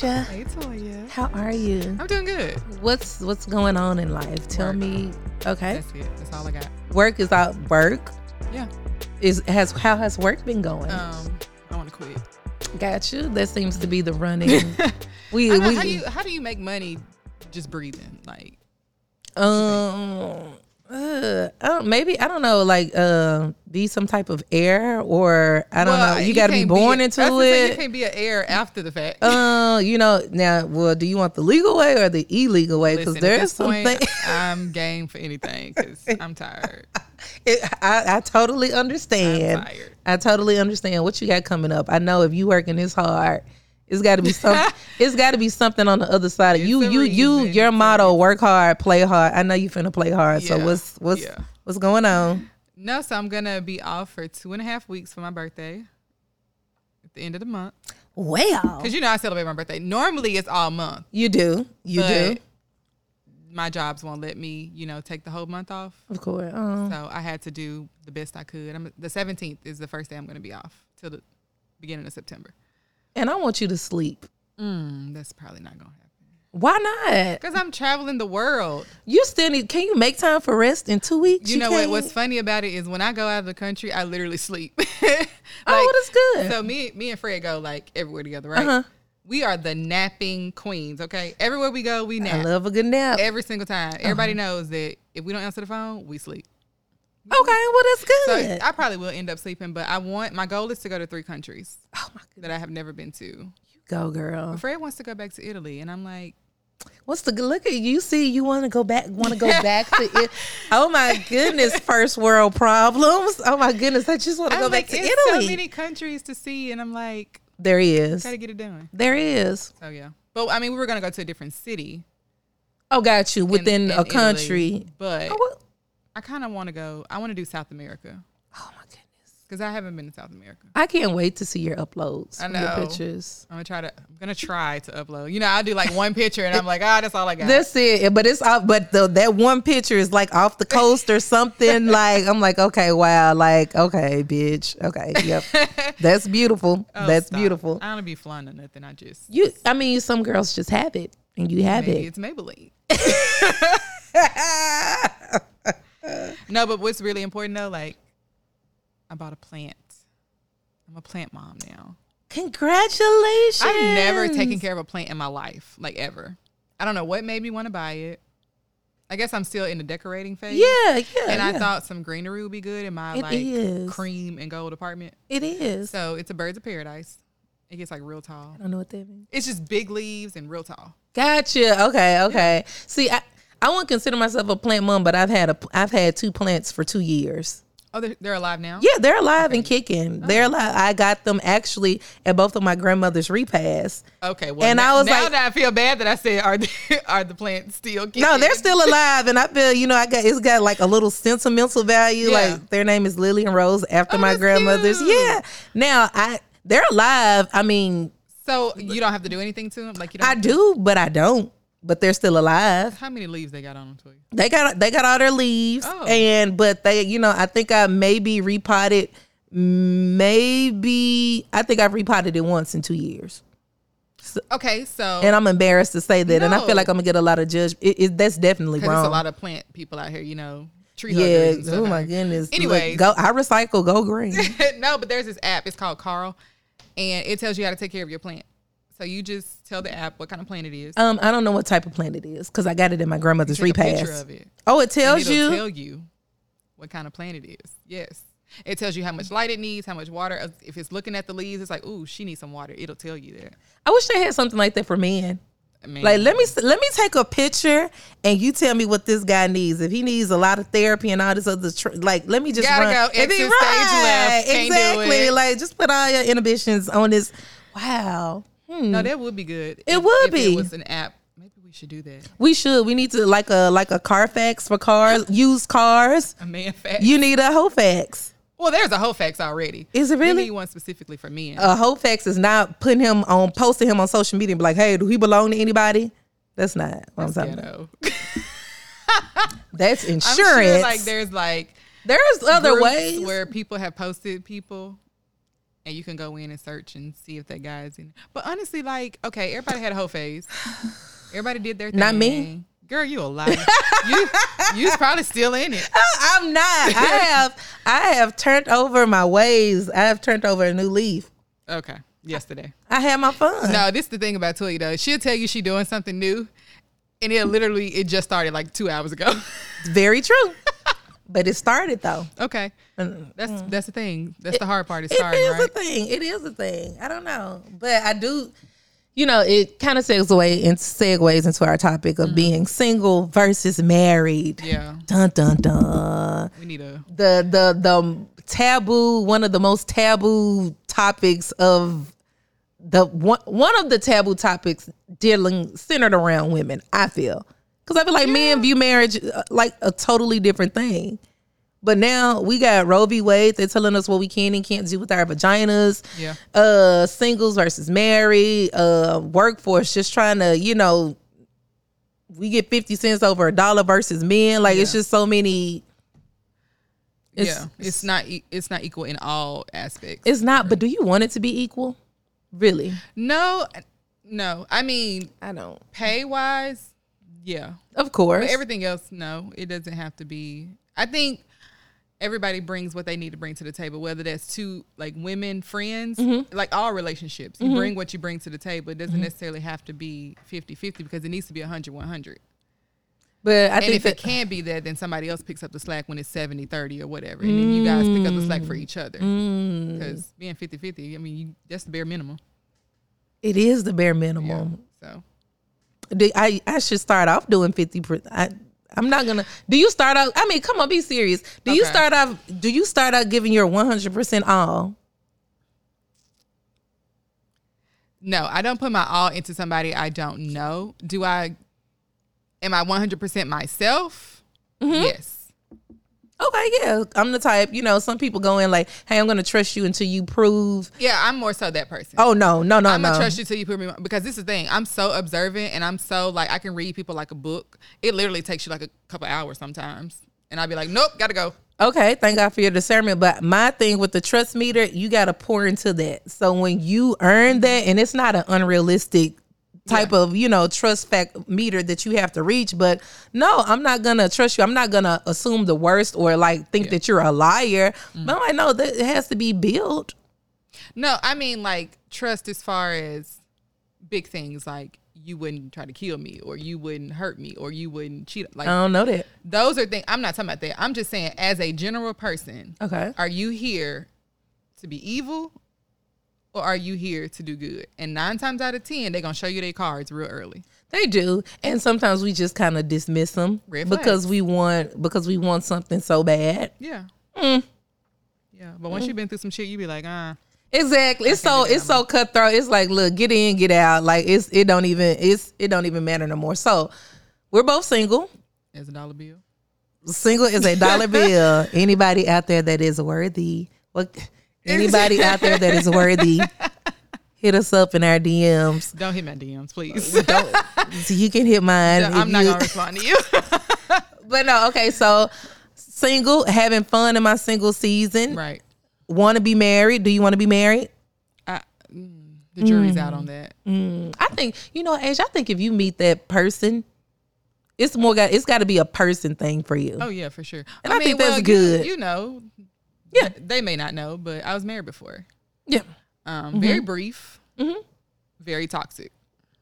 Hey, Toya. How are you? I'm doing good. What's what's going on in life? Tell Work. me. Okay. That's it. That's all I got. Work is out. Work Yeah. is has how has work been going? Um, I want to quit. Got you. That seems to be the running. we we how do you how do you make money just breathing? Like um uh, I don't, maybe I don't know like uh be some type of heir, or I don't well, know. You, got to be born a- into it. you can't be an heir after the fact. Uh, you know, now, well, do you want the legal way or the illegal way? Because there's this some things. I'm game for anything because I'm tired. It, I, I totally understand. I totally understand what you got coming up. I know if you working this hard, it's got to be some. it's got to be something on the other side of It's you. You, you, your motto: work hard, play hard. I know you finna play hard. So what's what's Yeah. what's going on? No, so I'm gonna be off for two and a half weeks for my birthday at the end of the month. Well, Because you know I celebrate my birthday. Normally it's all month. you do, you do, My jobs won't let me, you know, take the whole month off. of course. Oh. So I had to do the best I could. I'm, the 17th is the first day I'm going to be off till the beginning of September. And I want you to sleep. Mm, that's probably not going to happen. Why not? Because I'm traveling the world. You still need. Can you make time for rest in two weeks? You, know what? can't? What's funny about it is when I go out of the country, I literally sleep. like, oh, that's good. So me, me and Fred go like everywhere together, right? Uh-huh. We are the napping queens. Okay, everywhere we go, we nap. I love a good nap. every single time. Everybody Uh-huh. knows that if we don't answer the phone, we sleep. Okay, well that's So good. I probably will end up sleeping, but I want my goal is to go to three countries oh my that I have never been to. You go girl. Fred wants to go back to Italy, and I'm like, What's the look at you? See, you want to go back? Want to go back to it? Oh my goodness, first world problems. Oh my goodness, I just want to go like, back to Italy. so many countries to see, and I'm like, there he is, gotta get it done. there is. So yeah, but I mean, we were gonna go to a different city Oh, got you in- within in a Italy, country. but Oh, well- I kind of want to go. I want to do South America oh my goodness, because I haven't been to South America. I can't wait to see your uploads. I from Your know. pictures. I'm gonna try to. I'm gonna try to upload. You know, I'll do like one picture, and I'm like, ah, that's all I got. That's it, but it's off. But the, that one picture is like off the coast or something. like I'm like, okay, wow, like okay, bitch, okay, yep, that's beautiful. Oh, that's stop. beautiful. I don't be flying or nothing. I just You, I mean, some girls just have it, and you have maybe it. it's Maybelline. no, but what's really important though, like, I bought a plant. I'm a plant mom now. Congratulations! I've never taken care of a plant in my life, like ever. I don't know what made me want to buy it. I guess I'm still in the decorating phase. Yeah, yeah. And I thought some greenery would be good in my It like is. cream and gold apartment. it is. So it's a birds of paradise. It gets like real tall. I don't know what that means. It's just big leaves and real tall. Gotcha. Okay. Okay. See, I, I wouldn't consider myself a plant mom, but I've had a I've had two plants for two years. Oh, they're, they're alive now. Yeah, they're alive and kicking. Oh. They're alive. I got them actually at both of my grandmother's repasts. Okay. Well, And now, I was now like- that I feel bad that I said are the, are the plants still? Kicking? No, they're still alive, and I feel you know I got it's got like a little sentimental value. Yeah. Like their name is Lily and Rose after Oh, my grandmother's. cute. Yeah. Now I they're alive. I mean, So you don't have to do anything to them. Like you don't. I do, but I don't. But they're still alive. How many leaves they got on them to? They got they got all their leaves, Oh. and but they you know I think I maybe repotted. Maybe I think I've repotted it once in two years, Okay, so and I'm embarrassed to say that, and I feel like I'm gonna get a lot of judge. It, it, that's definitely wrong. there's a lot of plant people out here. You know, tree yeah. Oh my here. goodness. Anyway, go. I recycle. Go green. no, but there's this app. It's called Carl, and it tells you how to take care of your plant. So you just tell the app what kind of plant it is. um, I don't know what type of plant it is because I got it in my grandmother's Take a picture repast. of it. Oh, it tells it'll you. tell you what kind of plant it is. Yes. It tells you how much light it needs, how much water. If it's looking at the leaves, it's like, ooh, she needs some water. It'll tell you that. I wish they had something like that for men. I mean, Like let me let me take a picture and you tell me what this guy needs. If he needs a lot of therapy and all this other tr- like, let me just Gotta run. go And then- stage left. Exactly. Like just put all your inhibitions on this. Wow. Hmm. no, that would be good. It if- would if be. It was an app. Maybe we should do that. We should. We need to like a like a Carfax for cars, used cars. A man fax. You need a Hofax. well, there's a whole fax already. Is it really? We need one specifically for men. A Hofax is not putting him on posting him on social media and be like, hey, do he belong to anybody? That's not what I'm talking about. Ghetto. That's insurance. sure like there's like There's other ways. where people have posted people and you can go in and search and see if that guy's in. But honestly, like, okay, everybody had a whole phase. Everybody did their thing. Not me. Girl, you a liar. you you's probably still in it. I'm not. I have I have turned over my ways. I have turned over a new leaf. Okay. Yesterday. I had my fun. No, this is the thing about Toya though. She'll tell you she doing something new, and it literally it just started like two hours ago. Very true. but it started though. okay, that's mm. that's the thing. That's the hard part. It starting, is right? a thing. It is a thing. I don't know, but I do. You know, it kind of segues away and segues into our topic of mm-hmm. being single versus married. Yeah, Dun dun dun. we need a The the the taboo. One of the most taboo topics of the one one of the taboo topics dealing centered around women. I feel because I feel like men view marriage uh, like a totally different thing. But now we got Roe v. Wade. They're telling us what we can and can't do with our vaginas. Yeah. Uh, singles versus married. Uh, workforce just trying to, you know, we get fifty cents over a dollar versus men. Like it's just so many. It's, yeah. It's not it's not equal in all aspects. It's not. But do you want it to be equal? Really? no, no. I mean, I don't. pay wise, yeah. Of course. But everything else, no, it doesn't have to be. I think everybody brings what they need to bring to the table, whether that's two like women friends, Mm-hmm. like all relationships. You bring what you bring to the table. It doesn't necessarily have to be 50-50 because it needs to be 100-100. but I and think if that it can be that, then somebody else picks up the slack when it's 70-30 or whatever. And then you guys pick up the slack for each other. Mm. Because being 50-50, I mean, you, that's the bare minimum. it is the bare Yeah. minimum. So Do- I I should start off doing fifty. I I'm not gonna. Do you start out? I mean, come on, be serious. Do you start off? Do you start out giving your one hundred percent all? No, I don't put my all into somebody I don't know. Do I? Am I one hundred percent myself? Mm-hmm. Yes. Okay, yeah, I'm the type. You know, some people go in like, "Hey, I'm gonna trust you until you prove." Yeah, I'm more so that person. Oh no, no, no, I'm no. gonna trust you till you prove me wrong. because this is the thing. I'm so observant and I'm so like I can read people like a book. It literally takes you like a couple hours sometimes, and I'd be like, nope, gotta go. Okay, thank God for your discernment. But my thing with the trust meter, you got to pour into that. So when you earn that, and it's not an unrealistic type of you know trust fact meter that you have to reach. But no, I'm not gonna trust you. I'm not gonna assume the worst or like think that you're a liar. Mm. But I'm like, no, that it has to be built. No, I mean like trust as far as big things like you wouldn't try to kill me or you wouldn't hurt me or you wouldn't cheat. Like I don't know that. those are things. I'm not talking about that. I'm just saying as a general person. Okay. Are you here to be evil or are you here to do good? And nine times out of ten, they're gonna show you their cards real early. They do, and sometimes we just kind of dismiss them because we want because we want something so bad. Yeah. Mm. Yeah. But once you've been through some shit, you be like, ah, Exactly. It's so can't do that it's so cutthroat. It's like, look, get in, get out. Like it's it don't even it's it don't even matter no more. So we're both single. as a dollar bill. Single is a dollar bill. Anybody out there that is worthy, what anybody out there that is worthy, hit us up in our DMs. Don't hit my DMs, please. Don't so you can hit mine. if I'm not you- gonna respond to you. But no, okay. So single, having fun in my single season. right. Want to be married? Do you want to be married? I, mm, the jury's out on that. I think you know, Age. I think if you meet that person, it's more got. It's got to be a person thing for you. Oh yeah, for sure. And I think that's you- good. You, know, Yeah. they may not know, but I was married before. Yeah. Um, very brief, Mhm. very toxic.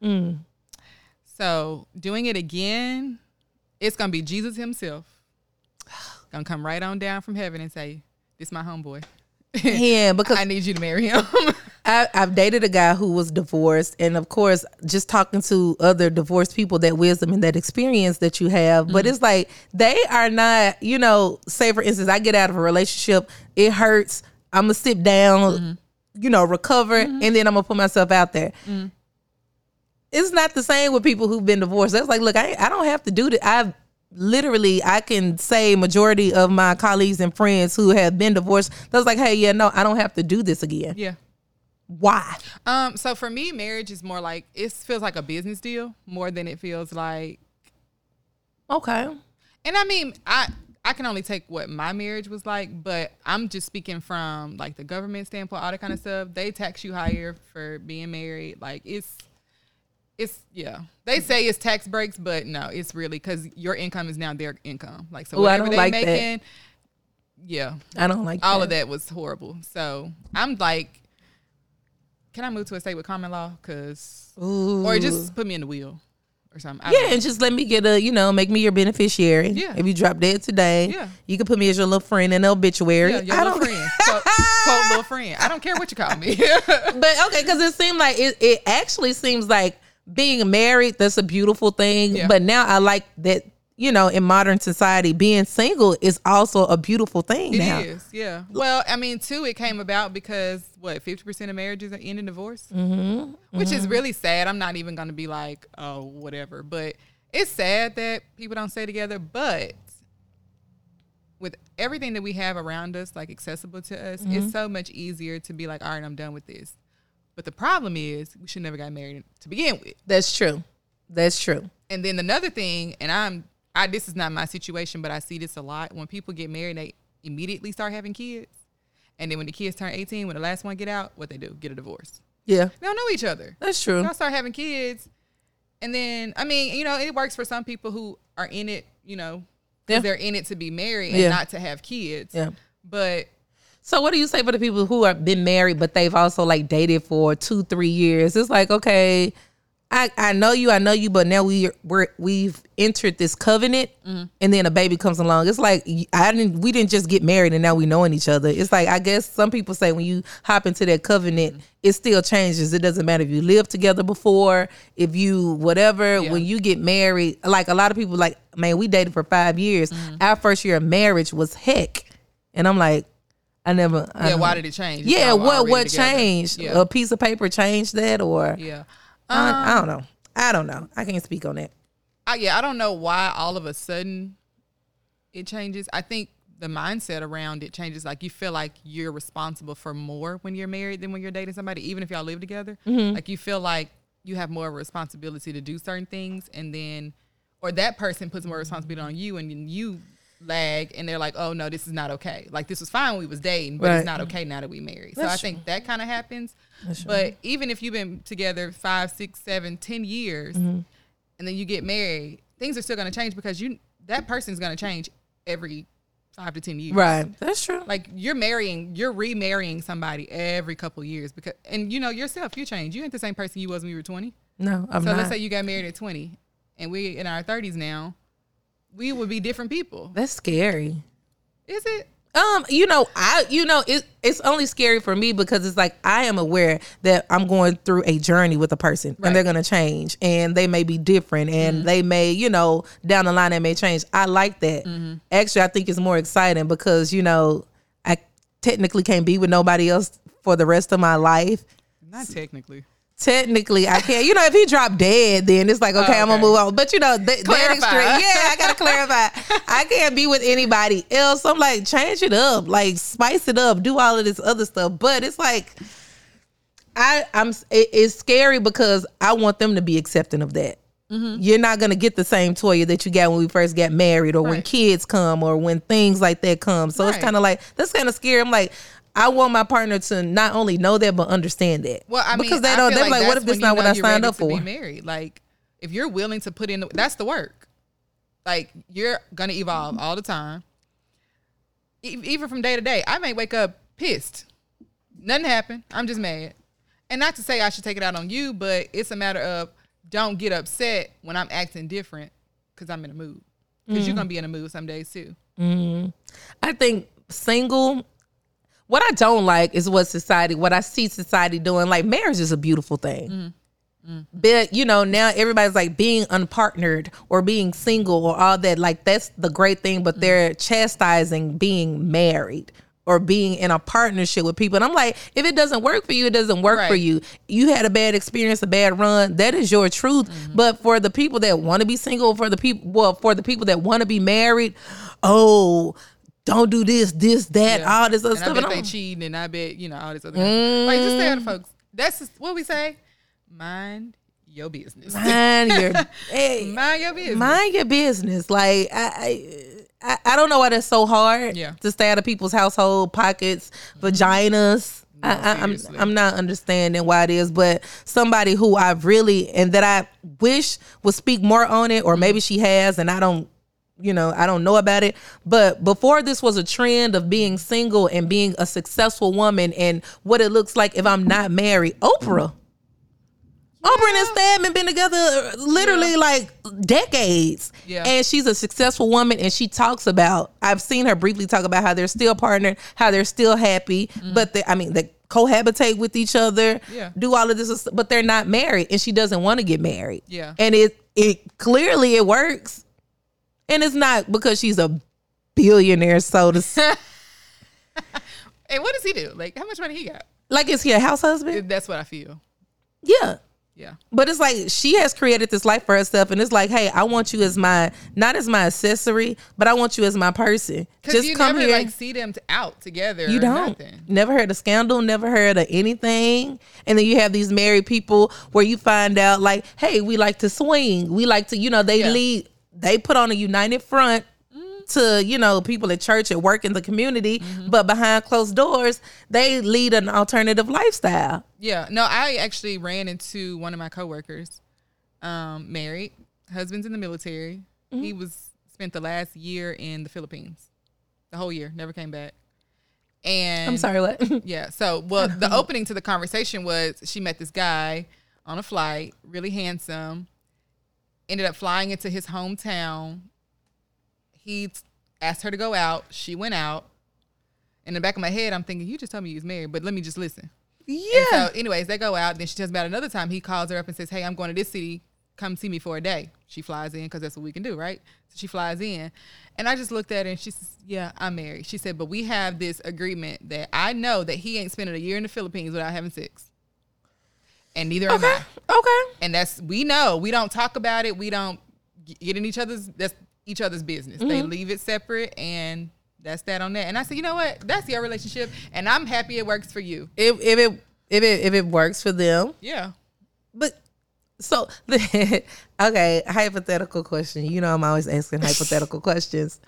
Mm. So doing it again, it's gonna be Jesus Himself. Gonna come right on down from heaven and say, "This my homeboy. Yeah, because I need you to marry him." I, I've dated a guy who was divorced, and of course, just talking to other divorced people, that wisdom and that experience that you have. But mm-hmm. it's like they are not, you know. Say for instance, I get out of a relationship, it hurts. I'm gonna sit down, mm-hmm. you know, recover, mm-hmm. and then I'm gonna put myself out there. Mm. It's not the same with people who've been divorced. That's like, look, I, I don't have to do that. I've literally, I can say majority of my colleagues and friends who have been divorced. That's like, hey, yeah, no, I don't have to do this again. yeah. Why? Um. So for me, marriage is more like it feels like a business deal more than it feels like Okay. And I mean, I I can only take what my marriage was like, but I'm just speaking from like the government standpoint, all that kind of stuff. They tax you higher for being married. Like it's, it's yeah. They say it's tax breaks, but no, it's really because your income is now their income. Like so, Ooh, I whatever don't they like that. making, yeah, I don't like all of that was horrible. So I'm like, can I move to a state with common law? Cause Ooh. or just put me in the wheel or something. I Yeah, and just let me get a, you know, make me your beneficiary. Yeah. If you drop dead today, Yeah. you can put me as your little friend in the obituary. yeah, your I little don't, friend, quote, quote little friend. I don't care what you call me. but okay, because it seemed like it, it actually seems like being married, that's a beautiful thing. Yeah. But now I like that, you know, in modern society, being single is also a beautiful thing It now. is, yeah. Well, I mean, too, it came about because what fifty percent of marriages end in divorce, mm-hmm. which is really sad. I'm not even going to be like, oh, whatever, but it's sad that people don't stay together. But with everything that we have around us, like accessible to us, Mm-hmm. it's so much easier to be like, all right, I'm done with this. But the problem is, we should never got married to begin with. That's true. That's true. And then another thing, and I'm I this is not my situation, but I see this a lot. When people get married, they immediately start having kids. And then when the kids turn 18, when the last one get out, what they do? Get a divorce. Yeah, They don't know each other. that's true. Y'all start having kids. And then I mean, you know, it works for some people who are in it, you know, Yeah. because they're in it to be married and Yeah. not to have kids. Yeah. But So what do you say for the people who have been married but they've also like dated for two, three years? It's like, okay, I, I know you, I know you, but now we we're we've entered this covenant mm-hmm. and then a baby comes along. It's like I didn't we didn't just get married and now we knowing each other. It's like I guess some people say when you hop into that covenant, mm-hmm. it still changes. It doesn't matter if you lived together before, if you whatever, Yeah. when you get married, like a lot of people like, man, we dated for five years. Mm-hmm. Our first year of marriage was heck. And I'm like, I never. I yeah, why did it change? Yeah, what what together. changed? Yeah. A piece of paper changed that, or yeah. I, I um, don't know. I don't know. I can't speak on that. I, yeah, I don't know why all of a sudden it changes. I think the mindset around it changes. Like you feel like you're responsible for more when you're married than when you're dating somebody, even if y'all live together. Mm-hmm. Like you feel like you have more of a responsibility to do certain things, and then, or that person puts more responsibility on you, and then you lag, and they're like, "Oh no, this is not okay. Like this was fine when we was dating, but Right. it's not okay now that we married." so I That's think that kind of happens. But even if you've been together five, six, seven, ten years, Mm-hmm. and then you get married, things are still going to change because you that person's going to change every five to ten years. Right. That's true. Like you're marrying, you're remarrying somebody every couple years because, and you know yourself, you change. You ain't the same person you was when you were twenty. No, I'm So not. let's say you got married at twenty, and we in our thirties now, we would be different people. That's scary. Is it? Um, you know, I you know, it, it's only scary for me because it's like I am aware that I'm going through a journey with a person Right. Mm-hmm. and they're gonna change and they may be different and they may, you know, down the line they may change. I like that. Mm-hmm. Actually I think it's more exciting because, you know, I technically can't be with nobody else for the rest of my life. Not technically. Technically, I can't. You know, if he dropped dead, then it's like, okay, I'm gonna Oh, move on. But you know, that, that extreme, yeah, I gotta clarify. I can't be with anybody else. I'm like, change it up, like spice it up, do all of this other stuff. But it's like, I, I'm. It, it's scary because I want them to be accepting of that. Mm-hmm. You're not gonna get the same Toya that you got when we first got married, or when kids come, or when things like that come. So it's kind of like that's kind of scary. I'm like. I want my partner to not only know that but understand that. Well, I mean, because they don't. They're like, what if this not what I signed up to for? Be married, like if you're willing to put in, the, that's the work. Like you're gonna evolve all the time, E- even from day to day. I may wake up pissed, nothing happened. I'm just mad, and not to say I should take it out on you, but it's a matter of don't get upset when I'm acting different because I'm in a mood. Because Mm. you're gonna be in a mood some days too. I think single. What I don't like is what society, what I see society doing. Like marriage is a beautiful thing. Mm. Mm-hmm. But you know now everybody's like being unpartnered or being single or all that. Like that's the great thing. But mm. they're chastising being married or being in a partnership with people. And I'm like, if it doesn't work for you, it doesn't work for you. You had a bad experience, a bad run. That is your truth. Mm-hmm. But for the people that want to be single, for the people, well, for the people that want to be married, oh, don't do this, this, that, Yeah. all this other and stuff. I bet And they I'm- cheating, and I bet you know all this other. Of, like just tell the Mm. folks. That's just what we say. Mind your business. mind your hey, Mind your business. mind your business. Like I, I, I don't know why that's so hard. Yeah. To stay out of people's household pockets, vaginas. I, I, I'm. I'm not understanding why it is, but somebody who I really and that I wish would speak more on it, or maybe she has, and I don't, you know, I don't know about it. But before this was a trend of being single and being a successful woman, and what it looks like if I'm not married, Oprah. Oprah and Stedman been together uh, literally like decades. Yeah. And she's a successful woman and she talks about I've seen her briefly talk about how they're still partnered, how they're still happy, mm-hmm. but they I mean they cohabitate with each other. Yeah. do all of this but they're not married and she doesn't want to get married. Yeah. And it it clearly it works. And it's not because she's a billionaire so to s- And what does he do? Like, how much money he got? like is he a house husband? That's what I feel. Yeah. Yeah. But it's like she has created this life for herself, and it's like, hey, I want you as my not as my accessory, but I want you as my person. Just you come never here. like see them out together. you don't Nothing. never heard a scandal, never heard of anything, and then you have these married people where you find out like, hey, we like to swing, we like to, you know, they Yeah. lead, they put on a united front. To you know, people at church, at work, in the community, Mm-hmm. but behind closed doors, they lead an alternative lifestyle. Yeah. No, I actually ran into one of my coworkers, um, married, husband's in the military. He was spent the last year in the Philippines, the whole year, never came back. And I'm sorry, what? Yeah. So, well, the opening to the conversation was she met this guy on a flight, really handsome, ended up flying into his hometown. He asked her to go out. She went out. In the back of my head, I'm thinking, you just told me you was married, but let me just listen. yeah, And so, anyways, they go out. Then she tells me about another time. He calls her up and says, "Hey, I'm going to this city. Come see me for a day." She flies in because that's what we can do, right? So she flies in, and I just looked at her and she says, "Yeah, I'm married." She said, "But we have this agreement that I know that he ain't spending a year in the Philippines without having sex, and neither am I. okay. And that's we know. We don't talk about it. We don't get in each other's that's each other's business. They Mm-hmm. leave it separate, and that's that on that. And I said, you know what? That's your relationship, and I'm happy it works for you. if if it if it if it works for them. Yeah." But so okay, hypothetical question. You know I'm always asking hypothetical questions.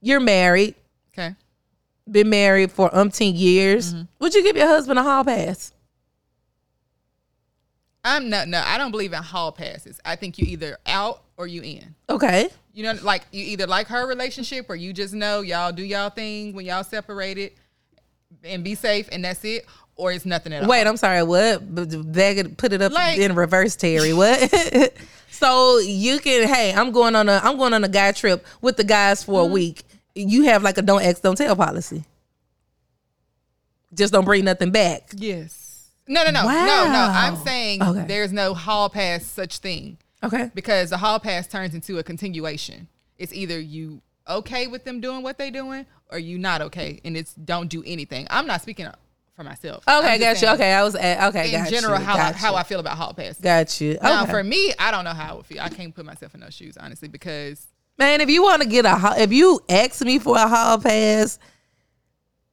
You're married, Okay. Been married for umpteen years. Mm-hmm. Would you give your husband a hall pass? I'm not. No, I don't believe in hall passes. I think you either out or you in. Okay. You know, like you either like her relationship or you just know y'all do y'all thing when y'all separated and be safe and that's it, or it's nothing at all. Wait, I'm sorry. What? But That put it up Like- in reverse, Terry. What? so you can. Hey, I'm going on a. I'm going on a guy trip with the guys for Mm-hmm. a week. You have like a don't ask, don't tell policy. Just don't bring nothing back. Yes. No, no, no, no, no. I'm saying Okay. there's no hall pass such thing Okay. because the hall pass turns into a continuation. It's either you okay with them doing what they're doing or you not okay, and it's don't do anything. I'm not speaking for myself. Okay, got you. Okay, I was at, okay. In got general, you, how I, got how. I feel about hall pass. got you. Now, for me, I don't know how I would feel. I can't put myself in those shoes, honestly, because Man, if you want to get a, if you ask me for a hall pass,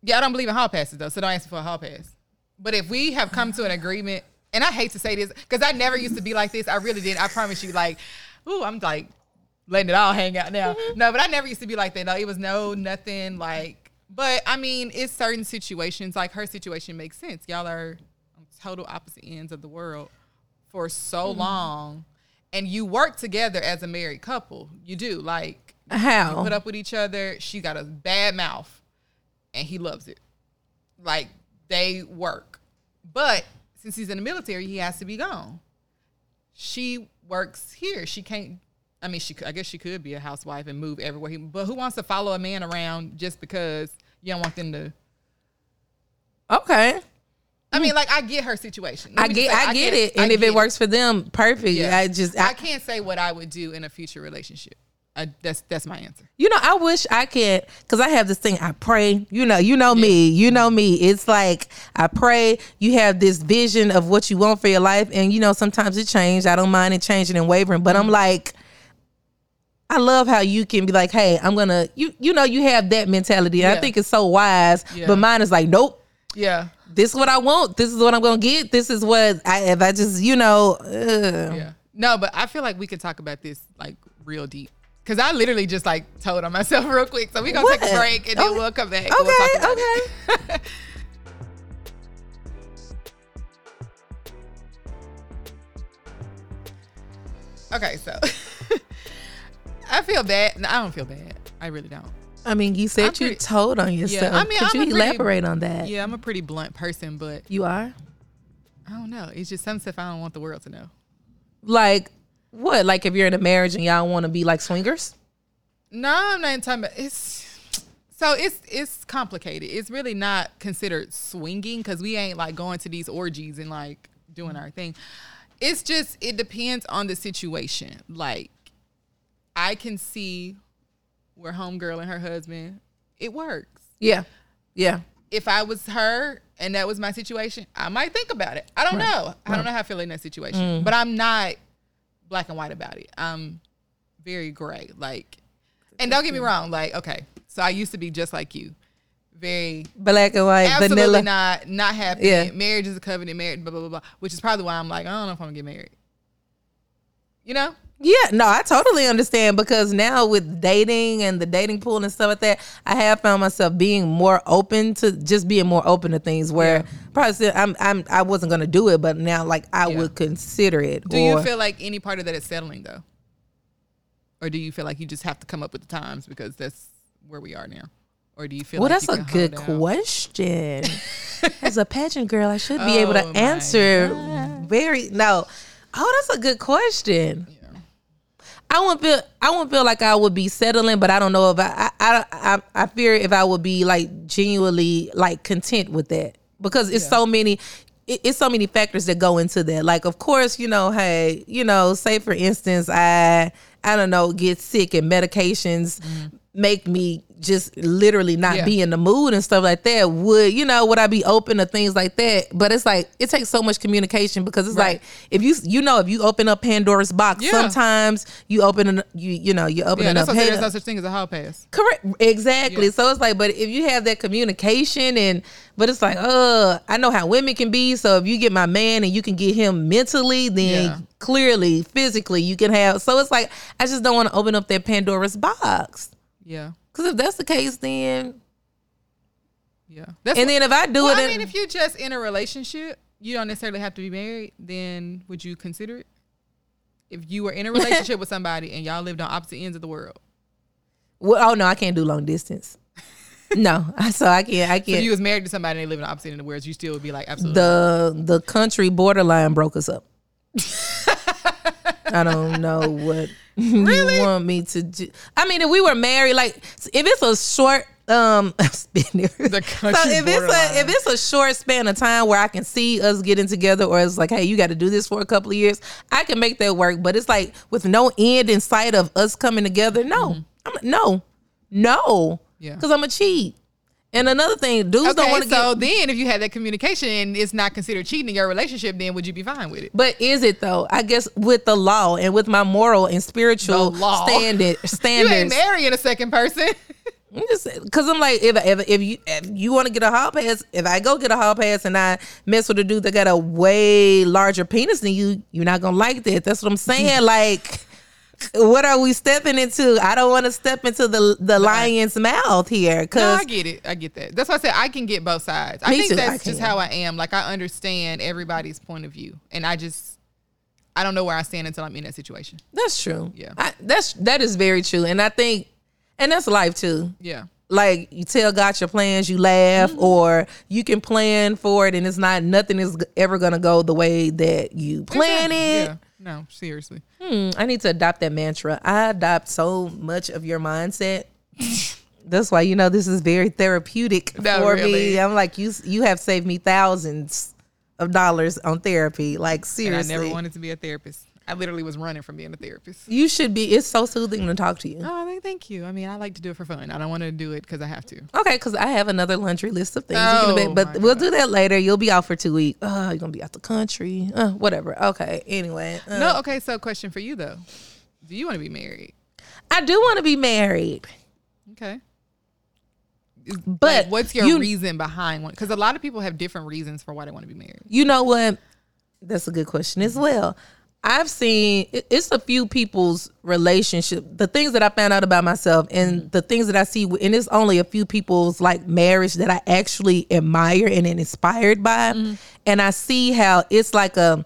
yeah, I don't believe in hall passes though, so don't ask me for a hall pass. But if we have come to an agreement, and I hate to say this because I never used to be like this. I really did. I promise you. Like, ooh, I'm like letting it all hang out now. Mm-hmm. No, but I never used to be like that. No, it was no nothing like. But I mean, it's certain situations. Like her situation makes sense. Y'all are on total opposite ends of the world for so mm-hmm. long, and you work together as a married couple. You do like how? you put up with each other. She got a bad mouth, and he loves it. Like they work, but since he's in the military, he has to be gone. She works here. She can't. I mean, she. could- I guess she could be a housewife and move everywhere. He, but who wants to follow a man around just because you don't want them to? okay. I mean, like I get her situation. I get, say, I get can't- it, I and if get it works for them, perfect. Yeah. I just, I I, can't say what I would do in a future relationship. I, that's that's my answer. you know, I wish I could, cause I have this thing. I pray. You know, you know me. You know me. It's like I pray. You have this vision of what you want for your life, and you know, sometimes it changes. I don't mind it changing and wavering, but Mm-hmm. I'm like. I love how you can be like, hey, I'm gonna you you know you have that mentality. And I think it's so wise. Yeah. But mine is like, nope. Yeah. this is what I want. This is what I'm gonna get. This is what I if I just you know. Uh, Yeah. No, but I feel like we could talk about this like real deep. Cause I literally just like told on myself real quick. So we gonna take a break and then Okay. we'll come back. Okay, we'll okay. okay, so I feel bad. No, I don't feel bad. I really don't. I mean, you said you told on yourself. Yeah, I mean, Could I'm you a pretty- elaborate on that? Yeah, I'm a pretty blunt person, but You are I don't know. It's just some stuff I don't want the world to know. like what? Like if you're in a marriage and y'all want to be like swingers? No, I'm not talking about it's so it's it's complicated. It's really not considered swinging because we ain't like going to these orgies and like doing our thing. It's just it depends on the situation. Like I can see where homegirl and her husband, it works. Yeah, yeah. If I was her and that was my situation, I might think about it. I don't know. I don't know how I feel in that situation. Mm. But I'm not black and white about it. I'm very gray. Like and don't get me wrong, like, okay, so I used to be just like you. Very Black and white, absolutely vanilla. not not happy. Yeah. Marriage is a covenant, marriage, blah, blah, blah, blah. Which is probably why I'm like, I don't know if I'm gonna get married. You know? Yeah, no, I totally understand because now with dating and the dating pool and stuff like that, I have found myself being more open to just being more open to things where Yeah. probably still, I'm I'm I wasn't gonna do it, but now like I Yeah. would consider it. Do or, you feel like any part of that is settling though? Or do you feel like you just have to come up with the times because that's where we are now? Or do you feel well, like that's a good question. As a pageant girl, I should be able Oh, to my answer very no. Oh, that's a good question. I wouldn't feel I wouldn't feel like I would be settling, but I don't know if I I I, I fear if I would be like genuinely like content with that. Because it's so many it, it's so many factors that go into that. Like of course, you know, hey, you know, say for instance, I I don't know, get sick and medications mm-hmm. Make me just literally not Yeah. be in the mood and stuff like that. Would you know? Would I be open to things like that? But it's like it takes so much communication because it's Right. like if you you know if you open up Pandora's box, Yeah. sometimes you open an- you you know you open Yeah, up. there's no such thing as a hall pass. Correct. Exactly. Yeah. So it's like, but if you have that communication and, but it's like, uh, I know how women can be. So if you get my man and you can get him mentally, then clearly, physically, you can have. So it's like, I just don't want to open up that Pandora's box. Yeah. Because if that's the case, then, Yeah. That's and then if I do well, it, I mean, if you're just in a relationship, you don't necessarily have to be married. Then would you consider it? If you were in a relationship with somebody and y'all lived on opposite ends of the world, well, oh no, I can't do long distance. no, so I can't. I can't. If you was married to somebody and they live on opposite ends of the world, you still would be like, absolutely. the the country borderline broke us up. I don't know what you want me to do. I mean, if we were married, like if it's a short um span- so if it's a if it's a short span of time where I can see us getting together, or it's like, hey, you got to do this for a couple of years, I can make that work. But it's like with no end in sight of us coming together. No, I'm no, no, Mm-hmm. Yeah. because I'm a cheat. And another thing, dudes don't want to so get. then if you had that communication and it's not considered cheating in your relationship, then would you be fine with it? But is it though? I guess with the law and with my moral and spiritual standard You ain't marrying a second person. Just because I'm like if if, if you if you want to get a hall pass, if I go get a hall pass and I mess with a dude that got a way larger penis than you, you're not gonna like that. That's what I'm saying. like, what are we stepping into? I don't want to step into the the lion's mouth here No, because I get it. I get that. That's why I said I can get both sides. I think too, I that's just how I am. Like I understand everybody's point of view, and I just I don't know where I stand until I'm in that situation. that's true. Yeah. I, that's that is very true, and I think, and that's life too. Yeah. like you tell God your plans, you laugh, Mm-hmm. or you can plan for it, and it's not nothing is ever gonna go the way that you plan it. Yeah. No, seriously. Hmm, I need to adopt that mantra. I adopt so much of your mindset. That's why you know this is very therapeutic for really. me. I'm like you. You have saved me thousands of dollars on therapy. Like And I never wanted to be a therapist. I literally was running from being a therapist. you should be. It's so soothing to talk to you. Oh, thank- you. I mean, I like to do it for fun. I don't want to do it because I have to. Okay, because I have another laundry list of things. Oh, you can bet, my but we'll do that later. You'll be out for two weeks. Oh, you're gonna be out the country. Uh, whatever. Okay. Anyway, uh, No, okay. So, question for you though: Do you want to be married? I do want to be married. Okay. But like, what's your you- reason behind one? Because a lot of people have different reasons for why they want to be married. You know what? That's a good question as well. I've seen it's a few people's relationship. The things that I found out about myself and mm-hmm. the things that I see, and it's only a few people's like marriage that I actually admire and am inspired by. Mm-hmm. And I see how it's like a,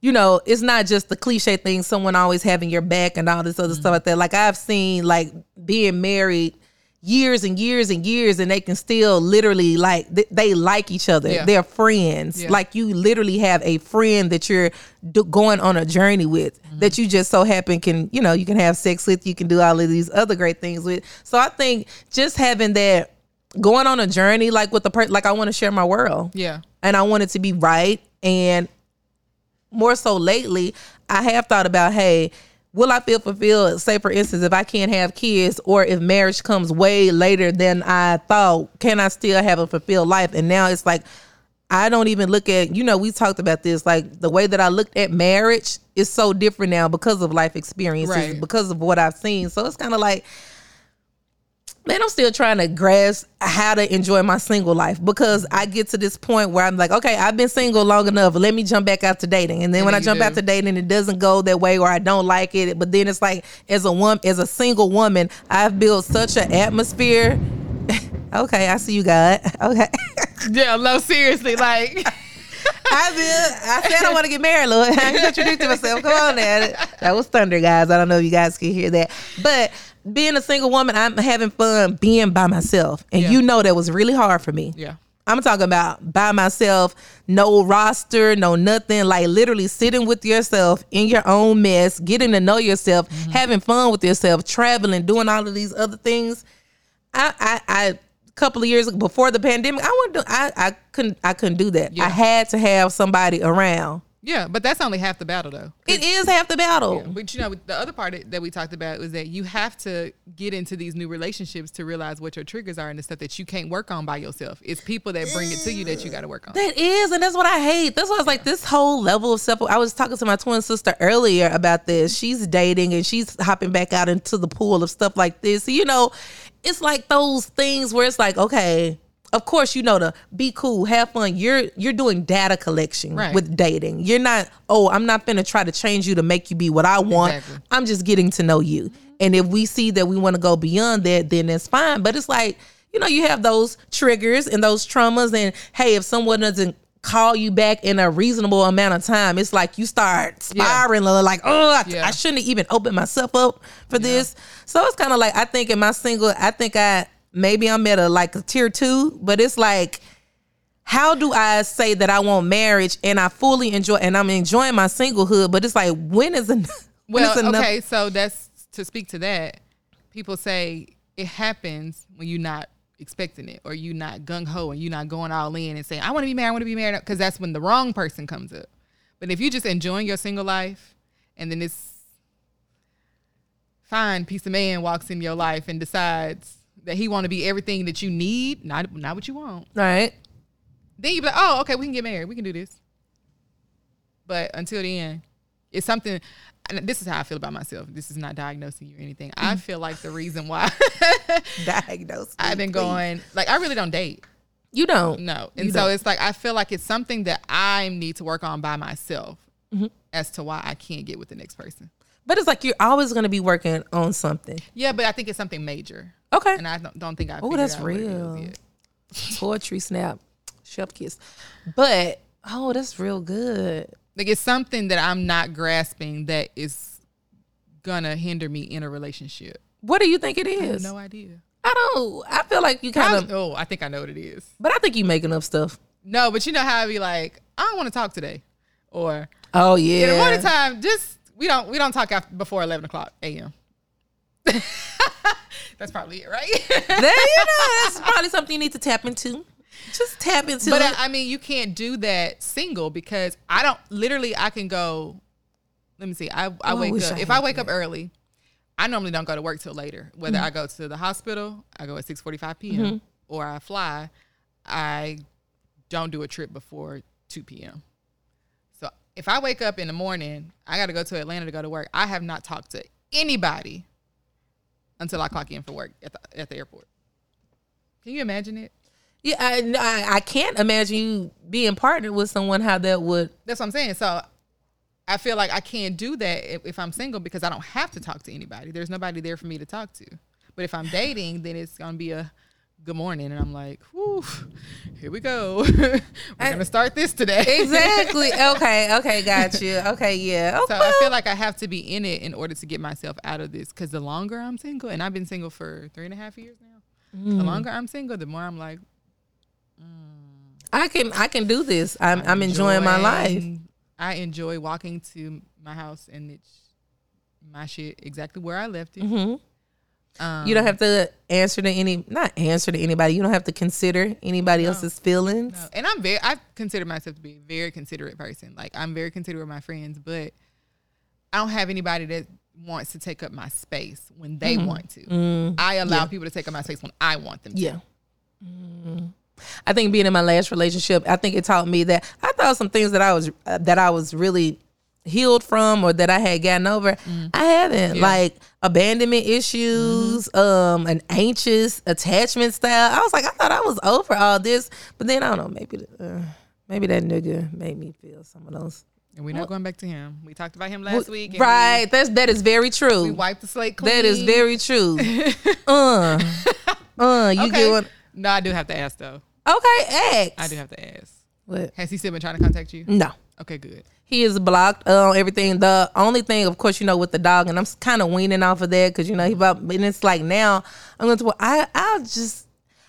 you know, it's not just the cliche thing, someone always having your back and all this other mm-hmm. stuff like that. Like I've seen like being married years and years and years and they can still literally like they, they like each other Yeah. they're friends Yeah. like you literally have a friend that you're do- going on a journey with Mm-hmm. that you just so happen can you know you can have sex with you can do all of these other great things with so i think just having that going on a journey like with the person like i want to share my world Yeah. and I want it to be right. And more so lately, I have thought about, hey, will I feel fulfilled? Say, for instance, if I can't have kids, or if marriage comes way later than I thought, can I still have a fulfilled life? And now it's like, I don't even look at, you know, we talked about this, like the way that I looked at marriage is so different now because of life experiences, Right. because of what I've seen. So it's kind of like, man, I'm still trying to grasp how to enjoy my single life because I get to this point where I'm like, okay, I've been single long enough. Let me jump back out to dating. And then And when I jump do. out to dating, it doesn't go that way or I don't like it. But then it's like, as a woman, as a single woman, I've built such an atmosphere. okay, I see you, God. Okay. Yeah. No, seriously. Like, I did. I said I want to get married, Lord. I contradicted myself. Come on now. That was thunder, guys. I don't know if you guys can hear that. But being a single woman, I'm having fun being by myself. And Yeah. you know that was really hard for me. yeah. I'm talking about by myself, no roster, no nothing, like literally sitting with yourself in your own mess, getting to know yourself, mm-hmm. having fun with yourself, traveling, doing all of these other things. I, I, I a couple of years before the pandemic, I wouldn't do, I, I couldn't, I couldn't do that. Yeah. I had to have somebody around. Yeah. But that's only half the battle, though. It is half the battle. But you know, the other part that we talked about was that you have to get into these new relationships to realize what your triggers are and the stuff that you can't work on by yourself. It's people that bring it to you that you got to work on. That is, and that's what I hate. That's why I was like, this whole level of self. I was talking to my twin sister earlier about this. She's dating and she's hopping back out into the pool of stuff like this. You know, it's like those things where it's like, okay, of course, you know to be cool, have fun. You're you're doing data collection Right. with dating. You're not, oh, I'm not gonna try to change you to make you be what I want. Exactly. I'm just getting to know you. And if we see that we want to go beyond that, then it's fine. But it's like, you know, you have those triggers and those traumas. And hey, if someone doesn't call you back in a reasonable amount of time, it's like you start spiraling like, oh, I, Yeah. I shouldn't have even opened myself up for this. So it's kind of like, I think in my single, I think I, maybe I'm at a like a tier two, but it's like, how do I say that I want marriage and I fully enjoy and I'm enjoying my singlehood, but it's like when is enough? when is Well, enough- okay, so that's to speak to that. People say it happens when you're not expecting it, or you're not gung ho, and you're not going all in and saying, "I want to be married, I want to be married," because that's when the wrong person comes up. But if you're just enjoying your single life, and then this fine piece of man walks in your life and decides that he want to be everything that you need, not not what you want, right? then you be like, "Oh, okay, we can get married, we can do this." But until then, it's something. And this is how I feel about myself. This is not diagnosing you or anything. I feel like the reason why Diagnosed. I've been going, like, I really don't date. You don't. No. And You so don't. it's like, I feel like it's something that I need to work on by myself Mm-hmm. as to why I can't get with the next person. But it's like you're always going to be working on something. Yeah, but I think it's something major. Okay. And I don't, don't think I Oh, that's out what it is real. Poetry snap, chef kiss. But oh, that's real good. Like, it's something that I'm not grasping that is gonna hinder me in a relationship. What do you think it is? I have no idea. I don't. I feel like you kind of, oh, I think I know what it is. but I think you making up stuff. No, but you know how I be like, I don't want to talk today, or Oh yeah, in the morning time, just we don't we don't talk after before eleven o'clock a.m. That's probably it, right? There you know, that's probably something you need to tap into. Just tap into but it. I, I mean, you can't do that single because I don't. Literally, I can go. Let me see. I I Oh, wake up I if I wake up early. I normally don't go to work till later. Whether Mm-hmm. I go to the hospital, I go at six forty five p.m. or I fly. I don't do a trip before two p.m. So if I wake up in the morning, I got to go to Atlanta to go to work. I have not talked to anybody until I clock in for work at the at the airport. Can you imagine it? Yeah, I, I I can't imagine you being partnered with someone how that would. That's what I'm saying. So I feel like I can't do that if, if I'm single because I don't have to talk to anybody. There's nobody there for me to talk to. But if I'm dating, then it's gonna be a good morning, and I'm like, whew, here we go. We're gonna start this today. Exactly. okay. Okay. Got you. Okay. Yeah. okay. So. I feel like I have to be in it in order to get myself out of this. Because the longer I'm single, and I've been single for three and a half years now. Mm. The longer I'm single, the more I'm like, I can I can do this. I'm I'm enjoying my life. I enjoy walking to my house and it's my shit exactly where I left it. hmm Um, you don't have to answer to any not answer to anybody. You don't have to consider anybody else's feelings. No. And I'm very, I consider myself to be a very considerate person. Like I'm very considerate of my friends, but I don't have anybody that wants to take up my space when they want to. I allow people to take up my space when I want them to. Mm-hmm. Yeah. Mm. I think being in my last relationship, I think it taught me that I thought some things that I was uh, that I was really healed from or that I had gotten over. I haven't like abandonment issues, um, an anxious attachment style. I was like, I thought I was over all this, but then I don't know, maybe uh, maybe that nigga made me feel some of those. And we're not going back to him. We talked about him last week. and we- Right, that's that is very true. We, wiped the slate clean. that is very true. uh, uh, you okay. get one. No, I do have to ask though. Okay, X. I do have to ask. What? Has he still been trying to contact you? No. Okay, good. He is blocked uh, on everything. The only thing, of course, you know, with the dog, and I'm kind of weaning off of that because you know he about. And it's like now I'm going to. I I'll just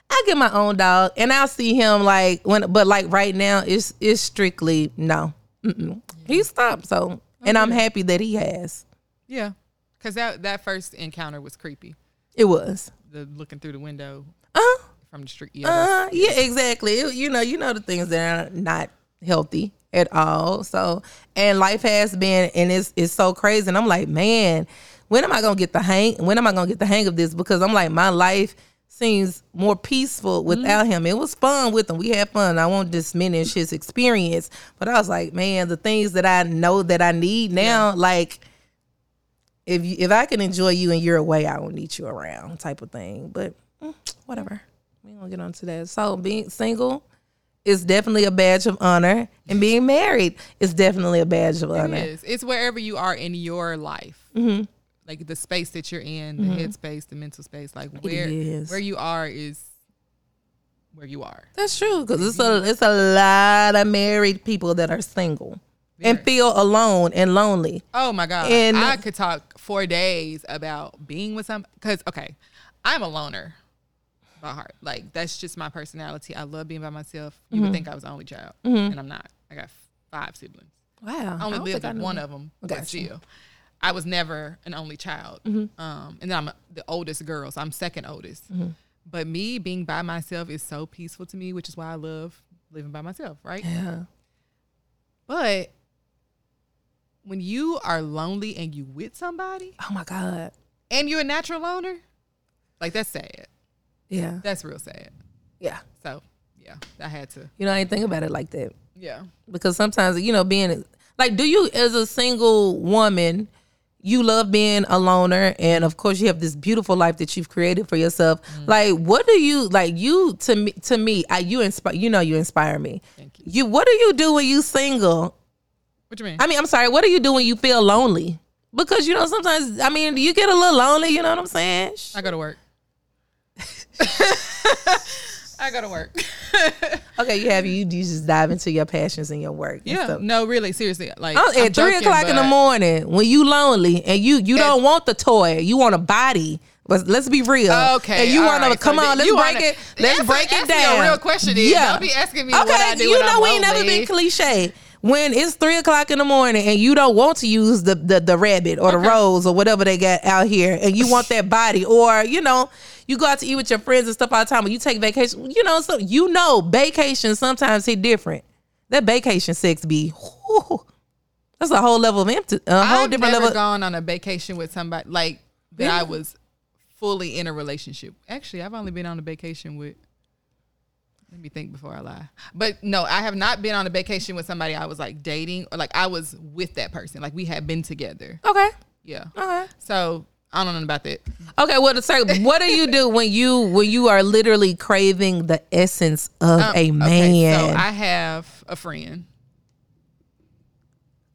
I get my own dog, and I'll see him like when. But like right now, it's it's strictly no. Mm-mm. He stopped. So, and I'm happy that he has. Yeah, because that that first encounter was creepy. It was. The looking through the window Uh huh. from the street. Yeah, Uh, yeah, exactly. It- you know, you know the things that are not healthy at all. So, and life has been, and it's it's so crazy. And I'm like, man, when am I gonna get the hang? When am I gonna get the hang of this? Because I'm like, my life seems more peaceful without him. It was fun with him. We had fun. I won't diminish his experience, but I was like, man, the things that I know that I need now, like. If you, if I can enjoy you and you're away, I don't need you around, type of thing. But mm, whatever. We gonna get onto that. So being single is definitely a badge of honor, and being married is definitely a badge of honor. It is. It's wherever you are in your life. Mm-hmm. Like the space that you're in, the head space, the mental space. Like where where you are is where you are. That's true because it's a it's a lot of married people that are single and feel alone and lonely. Oh my god! And- I could talk for days about being with some. Because okay, I'm a loner by heart. Like that's just my personality. I love being by myself. You Mm-hmm. would think I was the only child, and I'm not. I got five siblings. Wow, I only lived with one that. of them, but still, I was never an only child. Mm-hmm. Um, and then I'm the oldest girl, so I'm second oldest. Mm-hmm. But me being by myself is so peaceful to me, which is why I love living by myself, right? Yeah, But when you are lonely and you with somebody oh my god, and you're a natural loner, like that's sad. Yeah, That's real sad. yeah. So yeah, I had to. You know, I ain't think about it like that. Yeah. because sometimes you know being like do you as a single woman you love being a loner and of course you have this beautiful life that you've created for yourself Mm. like what do you like you to me to me I, you inspire you know you inspire me Thank you. you what do you do when you single What you mean? i mean i'm sorry what do you do when you feel lonely because you know sometimes i mean you get a little lonely you know what i'm saying I go to work. I go to work. okay you have you, you just dive into your passions and your work yeah. stuff. No, really, seriously. Like Oh, I'm at three joking, o'clock in the morning when you lonely and you you don't want the toy, you want a body. But let's be real. Okay, And you want to come So on, let's break wanna- it. Let's Answer- break it ask me a down. real question is. yeah. Don't be asking me okay, what I do you know I'm we ain't never been cliche. When it's three o'clock in the morning and you don't want to use the the, the rabbit or the rose or whatever they got out here, and you want that body, or you know, you go out to eat with your friends and stuff all the time, or you take vacation, you know, so you know, vacation sometimes hit different. That vacation sex be, that's a whole level of empty, a whole I've different never level. gone on a vacation with somebody like that. I was fully in a relationship. Actually, I've only been on a vacation with. Let me think before I lie. But no, I have not been on a vacation with somebody I was like dating or like I was with that person. Like we had been together. okay, Yeah. okay. So I don't know about that. Okay, well, sir, what do you do when you when you are literally craving the essence of Um, a man? Okay, so I have a friend.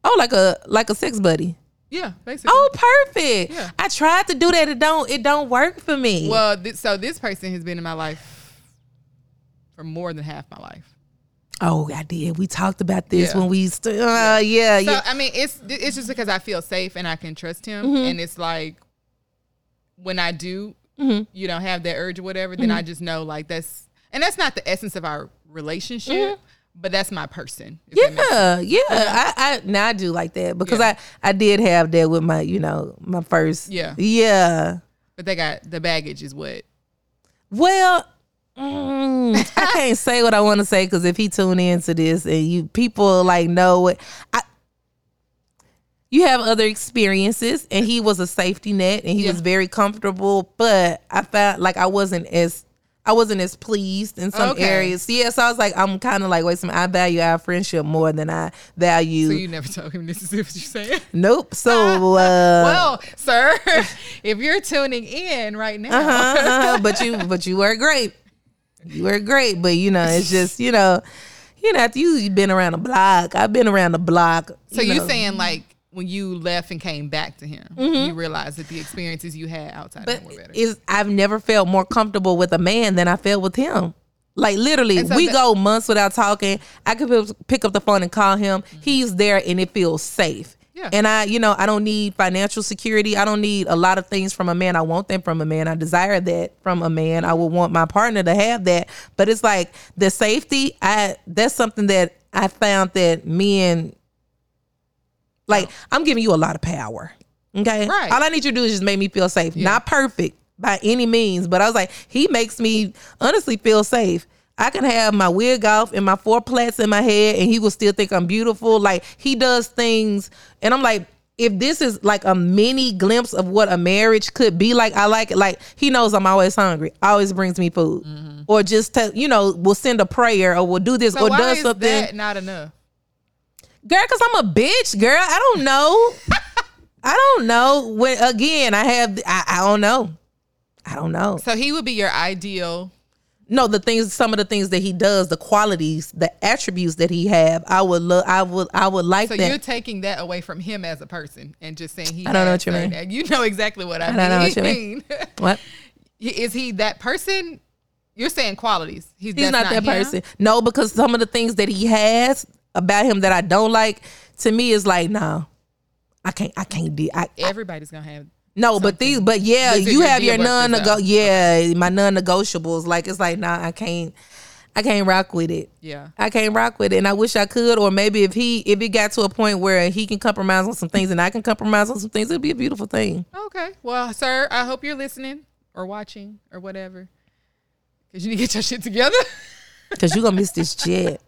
oh, like a like a sex buddy. Yeah, basically. Oh, perfect. Yeah. I tried to do that. It don't. It don't work for me. Well, th- so this person has been in my life for more than half my life. oh, I did. We talked about this Yeah. when we. St- uh, yeah, So yeah. I mean, it's it's just because I feel safe and I can trust him, Mm-hmm. and it's like when I do, Mm-hmm. you know, have that urge or whatever, then I just know like that's and that's not the essence of our relationship, but that's my person. if that makes sense. Mm-hmm. Yeah, yeah. I, I now I do like that because I I did have that with my you know my first. Yeah. Yeah. But they got the baggage is what. Well, mm, I can't say what I want to say because if he tune into this and you people like know it, I. You have other experiences, and he was a safety net, and he Yeah. was very comfortable. But I felt like I wasn't as I wasn't as pleased in some Okay. areas. Yeah, so I was like, I'm kind of like, wait, some. I value our friendship more than I value. So you never told him this is what you're saying. nope. So uh, well, sir, if you're tuning in right now, uh-huh, uh-huh. but you but you were great. You were great, but you know, it's just you know, you know, after you you've been around the block. I've been around the block. so you are saying like when you left and came back to him, mm-hmm. you realized that the experiences you had outside but him were better. is I've never felt more comfortable with a man than I felt with him. Like literally, so we that- go months without talking. I could pick- up the phone and call him. Mm-hmm. He's there, and it feels safe. Yeah. And I, you know, I don't need financial security. I don't need a lot of things from a man. I want them from a man. I desire that from a man. I would want my partner to have that. But it's like the safety. I that's something that I found that men like. I'm giving you a lot of power. Okay. Right. All I need you to do is just make me feel safe. Not perfect by any means, but I was like, he makes me honestly feel safe. I can have my wig off and my four plaits in my head, and he will still think I'm beautiful. Like he does things, and I'm like, if this is like a mini glimpse of what a marriage could be like, I like it. Like he knows I'm always hungry, always brings me food, or just tell you know, will send a prayer or will do this Mm-hmm. so or why does is something. that not enough? Girl, cause I'm a bitch, girl. I don't know. I don't know. When again, I have I, I don't know. I don't know. So he would be your ideal. No, the things some of the things that he does, the qualities, the attributes that he have, I would look I would I would like So that. you're taking that away from him as a person and just saying he. I don't know what you mean. You know exactly what I, I mean. don't know what you mean. what? is he that person? You're saying qualities. He's, He's that's not, that him? person. No, because some of the things that he has about him that I don't like, to me is like, no. I can't I can't do I, Everybody's gonna have. No, but these, but yeah, you have your non nego yeah, my non negotiables. Like it's like, nah, I can't I can't rock with it. Yeah. I can't rock with it. And I wish I could, or maybe if he if it got to a point where he can compromise on some things and I can compromise on some things, it'd be a beautiful thing. Okay. Well, sir, I hope you're listening or watching or whatever. Cause you need to get your shit together. Cause you're gonna miss this jet.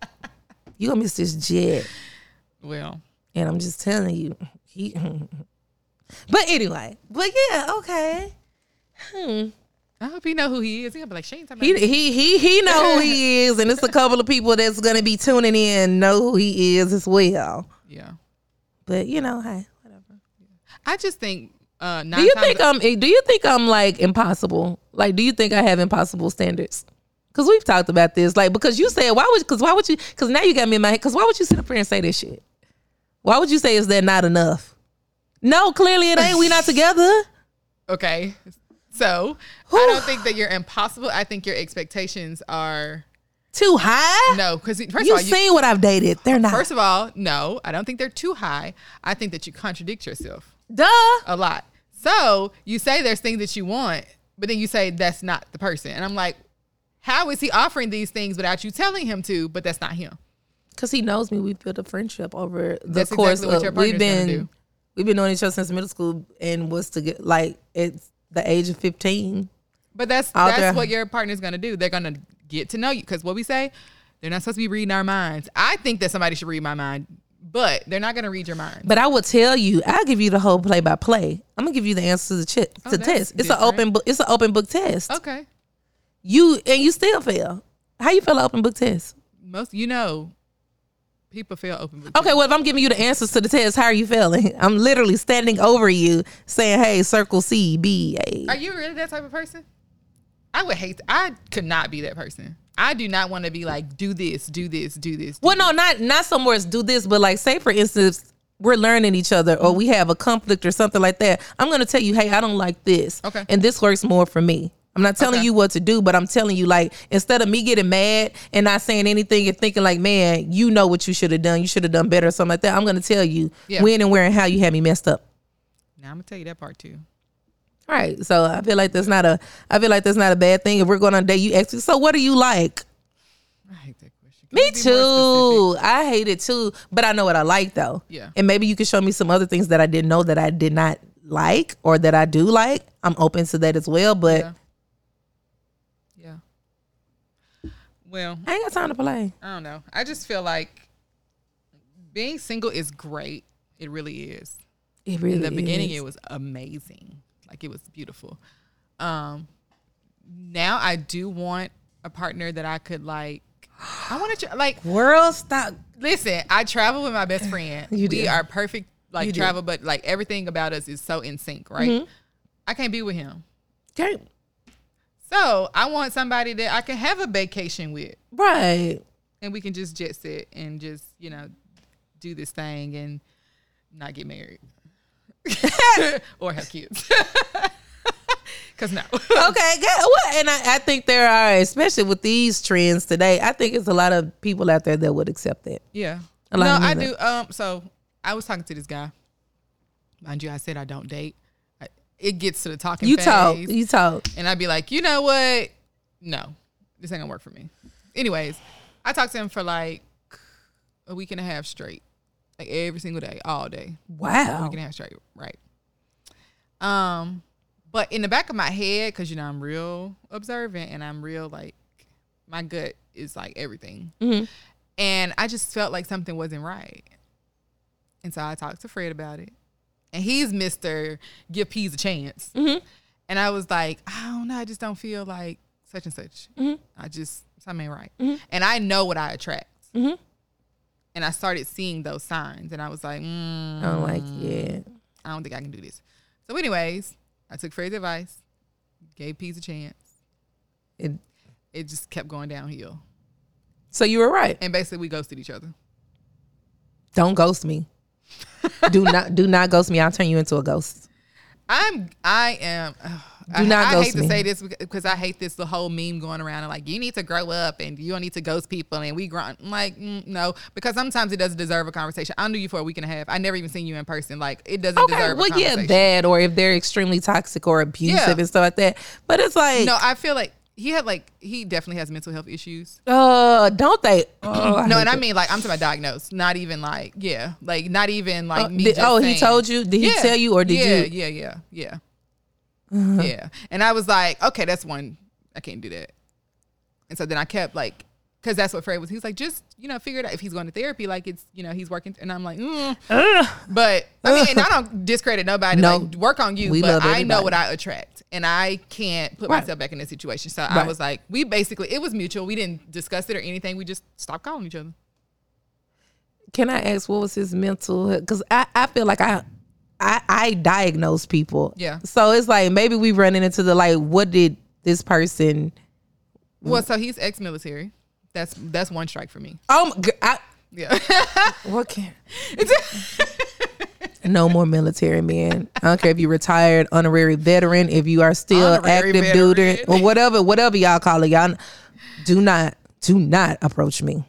You're gonna miss this jet. well, And I'm just telling you, he But anyway, but yeah, okay. I hope he know who he is. He'll be like, Shane, talking He he he he know who he is, and it's a couple of people that's gonna be tuning in know who he is as well. yeah. But you know, hey, whatever. I just think. Uh, Do you think I'm? Do you think I'm like impossible? Like, do you think I have impossible standards? Because we've talked about this. Like, because you said why would? Because why would you? Because now you got me in my head. Because why would you sit up here and say this shit? Why would you say is that not enough? No, clearly it ain't. We not together. Okay. So I don't think that you're impossible. I think your expectations are Too high. no. Because first you of all, you, seen what I've dated. They're not. first of all, no. I don't think they're too high. I think that you contradict yourself Duh. a lot. So you say there's things that you want, but then you say that's not the person, and I'm like, how is he offering these things without you telling him to? But that's not him. Because he knows me. We built a friendship over the That's course exactly what of your we've been we've been knowing each other since middle school and was to get like it's the age of fifteen. But that's that's there. what your partner's gonna do. They're gonna get to know you because what we say, they're not supposed to be reading our minds. I think that somebody should read my mind, but they're not gonna read your mind. But I will tell you, I'll give you the whole play by play. I'm gonna give you the answer to the, ch- Oh, to test. It's an open book. It's an open book test. Okay, You and you still fail. How you feel an open book test? most you know, people feel open. With Okay, well, if I'm giving you the answers to the test, how are you feeling? I'm literally standing over you saying, hey, circle C, B, A. Are you really that type of person? I would hate. I could not be that person. I do not want to be like, do this, do this, do this. do Well, no, not not somewhere as do this, but like say for instance, we're learning each other or we have a conflict or something like that. I'm gonna tell you, hey, I don't like this. Okay. And this works more for me. I'm not telling Okay. you what to do, but I'm telling you, like, instead of me getting mad and not saying anything and thinking like, man, you know what you should have done, you should have done better or something like that. I'm gonna tell you Yeah. when and where and how you had me messed up. Now I'm gonna tell you that part too. All right. So I feel like that's not a I feel like that's not a bad thing. If we're going on a date, you ask me, so what do you like? I hate that question. Can Me you be more too. I hate it too, but I know what I like though. Yeah. And maybe you can show me some other things that I didn't know that I did not like or that I do like. I'm open to that as well, but Yeah. Yeah. Well, I ain't got time to play. I don't know. I just feel like being single is great. It really is. It really In the beginning, it was amazing. Like it was beautiful. Um, now I do want a partner that I could like. I want to like world stop. listen. I travel with my best friend. You we do. are perfect like You do. travel, but like everything about us is so in sync, right? Mm-hmm. I can't be with him. Okay. So I want somebody that I can have a vacation with. Right. and we can just jet set and just you know do this thing and not get married or have kids because no Okay. Good. Well, and I, I think there are, especially with these trends today, I think it's a lot of people out there that would accept that. yeah A no lot of i do um so i was talking to this guy mind you i said i don't date it gets to the talking You phase, talk. You talk. and i'd be like you know what no this ain't gonna work for me anyways i talked to him for like a week and a half straight like every single day all day Wow. week and a half straight, right? Um, but in the back of my head, because you know I'm real observant and I'm real like my gut is like everything, Mhm. and I just felt like something wasn't right, and so I talked to Fred about it, and he's Mister Give Peace a chance, Mhm. and I was like, I don't know, I just don't feel like such and such. Mhm. I just something ain't right, Mhm. and I know what I attract. Mhm. And I started seeing those signs, and I was like, mm, I don't like it. I don't think I can do this. So, anyways, I took Fred's advice, gave Peace a chance. It. It just kept going downhill. So you were right. And basically, we ghosted each other. Don't ghost me. do not do not ghost me. I'll turn you into a ghost. I'm, I am, ugh, Do I, not I ghost hate me. to say this because I hate this the whole meme going around and like, you need to grow up and you don't need to ghost people and we grow. I'm like, mm, no, because sometimes it doesn't deserve a conversation. I knew you for a week and a half. I never even seen you in person. Like, it doesn't Okay, deserve well, yeah, that or if they're extremely toxic or abusive Yeah. and stuff like that. But it's like, No, I feel like he had like, he definitely has mental health issues. uh, don't they? Oh, No, and I mean like I'm talking about diagnosed, not even like yeah, like not even like Uh, me. did- oh, he told you? Did he Yeah, tell you or did you? yeah, you? Yeah, yeah, yeah, yeah. And I was like, okay, that's one. I can't do that. And so then I kept like, because that's what Fred was. He was like, just you know, figure it out. If he's going to therapy, like it's you know he's working. And I'm like, mm. but I mean, and I don't discredit nobody. No. like work on you, We but I know what I attract, and I can't put Right. myself back in this situation. So I was like, we basically it was mutual. We didn't discuss it or anything. We just stopped calling each other. Can I ask what was his mental? Because I, I feel like I, I, I diagnose people. Yeah. So it's like maybe we running into the like, what did this person? Well, so he's ex-military. That's that's one strike for me. Oh, my, Yeah. what can? no more military men. I don't care if you're retired, honorary veteran, if you are still Honorary active veteran. duty or whatever, whatever y'all call it. Y'all do not, do not approach me.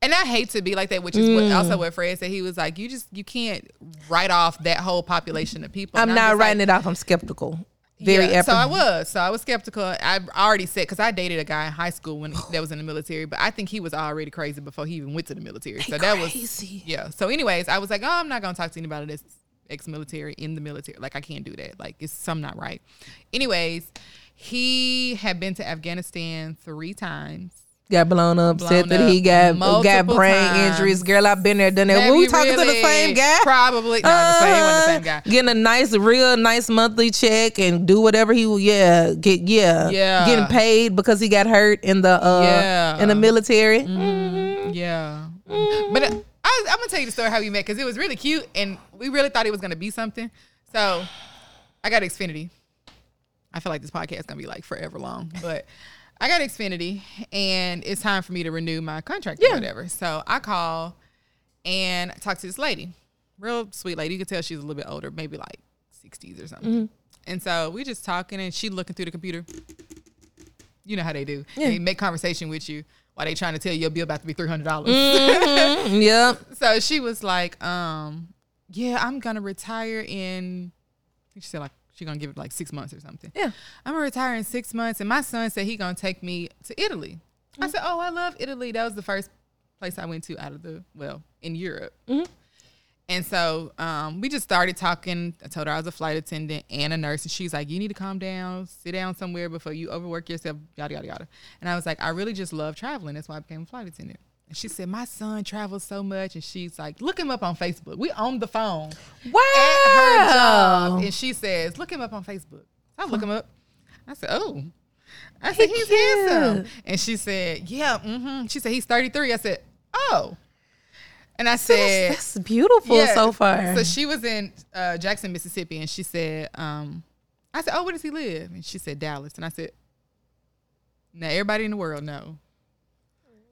and I hate to be like that, which is what, Mm. also what Fred said. He was like, "You just you can't write off that whole population of people." I'm And not writing like, it off. I'm skeptical. Very yeah, so I was. So I was skeptical. I already said because I dated a guy in high school when that was in the military, but I think he was already crazy before he even went to the military. So that was crazy. yeah. So anyways, I was like, oh, I'm not gonna talk to anybody that's ex-military in the military. Like I can't do that. Like it's some not right. Anyways, he had been to Afghanistan three times. Got blown up. said Blown that he up got got multiple brain times. injuries. Girl, I've been there, done that. Were we talking to the same guy? Probably. No, the same, he wasn't the same guy. Uh, Getting a nice, real nice monthly check and do whatever he will. Yeah, get yeah, Yeah. Getting paid because he got hurt in the uh Yeah. in the military. Yeah. But uh, I, I'm gonna tell you the story how we met because it was really cute and we really thought it was gonna be something. So I got Xfinity. I feel like this podcast is gonna be like forever long, but I got Xfinity and it's time for me to renew my contract or whatever. So I call and talk to this lady, real sweet lady. You could tell she's a little bit older, maybe like 60s or something. Mm-hmm. And so we just talking and she looking through the computer. You know how they do. Yeah. They make conversation with you while they trying to tell you your bill about to be three hundred dollars. Mhm, yep. So she was like, um, yeah, I'm gonna retire in she said like she gonna give it like six months or something. Yeah. I'm gonna retire in six months and my son said he gonna take me to Italy. I said, Oh, I love Italy. That was the first place I went to out of the well, in Europe. And so um, we just started talking. I told her I was a flight attendant and a nurse, and she's like, "You need to calm down, sit down somewhere before you overwork yourself." Yada yada yada. And I was like, "I really just love traveling. That's why I became a flight attendant." And she said, "My son travels so much," and she's like, "Look him up on Facebook." We on the phone Wow. at her job, and she says, "Look him up on Facebook." I look him up. I said, "Oh." I said, "He's cute. handsome," and she said, "Yeah." Mm-hmm. She said, "He's 33." I said, "Oh," and I said, That's, that's beautiful yeah. so far. So she was in uh, Jackson, Mississippi, and she said, um, I said, Oh, where does he live? And she said, Dallas. And I said, Now, everybody in the world know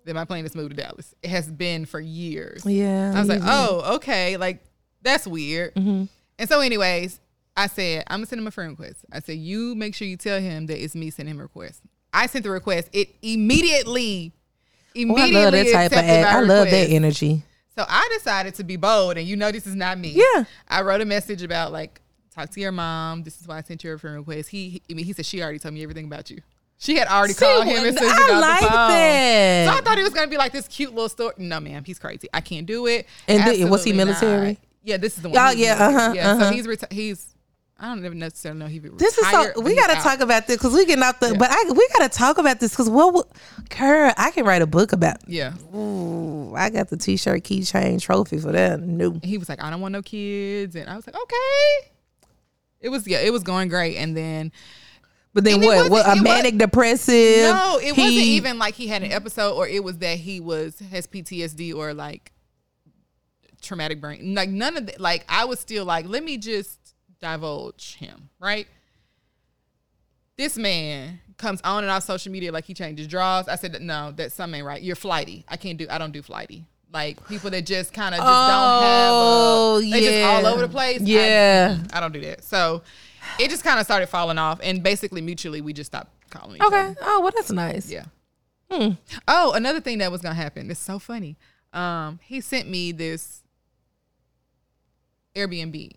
that my plan is moved to Dallas. It has been for years. yeah. I was like, Oh, okay. Like, that's weird. Mhm. And so, anyways, I said, I'm to send him a friend request. I said, You make sure you tell him that it's me sending him a request. I sent the request. It immediately, Oh, I immediately love that type of ad. I love that energy. So I decided to be bold, and you know this is not me. Yeah. I wrote a message about like talk to your mom. This is why I sent you a friend request. He, I mean, he said she already told me everything about you. She had already See, called him and said I got like that. So I thought it was gonna be like this cute little story. No, ma'am, he's crazy. I can't do it. And th- was he military? not. Yeah, this is the one. Oh, yeah, uh-huh, Yeah, uh-huh. so he's reti- he's. I don't even necessarily know he retired. This is so. We got to out. talk about this because we getting off the. But I we got to talk about this because what, would girl, I can write a book about. Yeah, Ooh, I got the t-shirt keychain trophy for that. No. he was like, I don't want no kids, and I was like, okay. It was yeah, it was going great, and then But then And what? What a manic depressive? No, it wasn't even like he had an episode or it was that he was has PTSD or like traumatic brain. Like none of that. Like I was still like, let me just divulge him, right? This man comes on and off social media like he changes draws. I said, no, that's something right. You're flighty. I can't do. I don't do flighty. Like people that just kind of just Oh, don't have. A, they just all over the oh, place. I- Yeah. I, don't do that. So it just kind of started falling off, and basically mutually we just stopped calling each Okay. other. Oh well, that's nice. Yeah. Hmm. Oh, another thing that was gonna happen. It's so funny. Um, he sent me this Airbnb.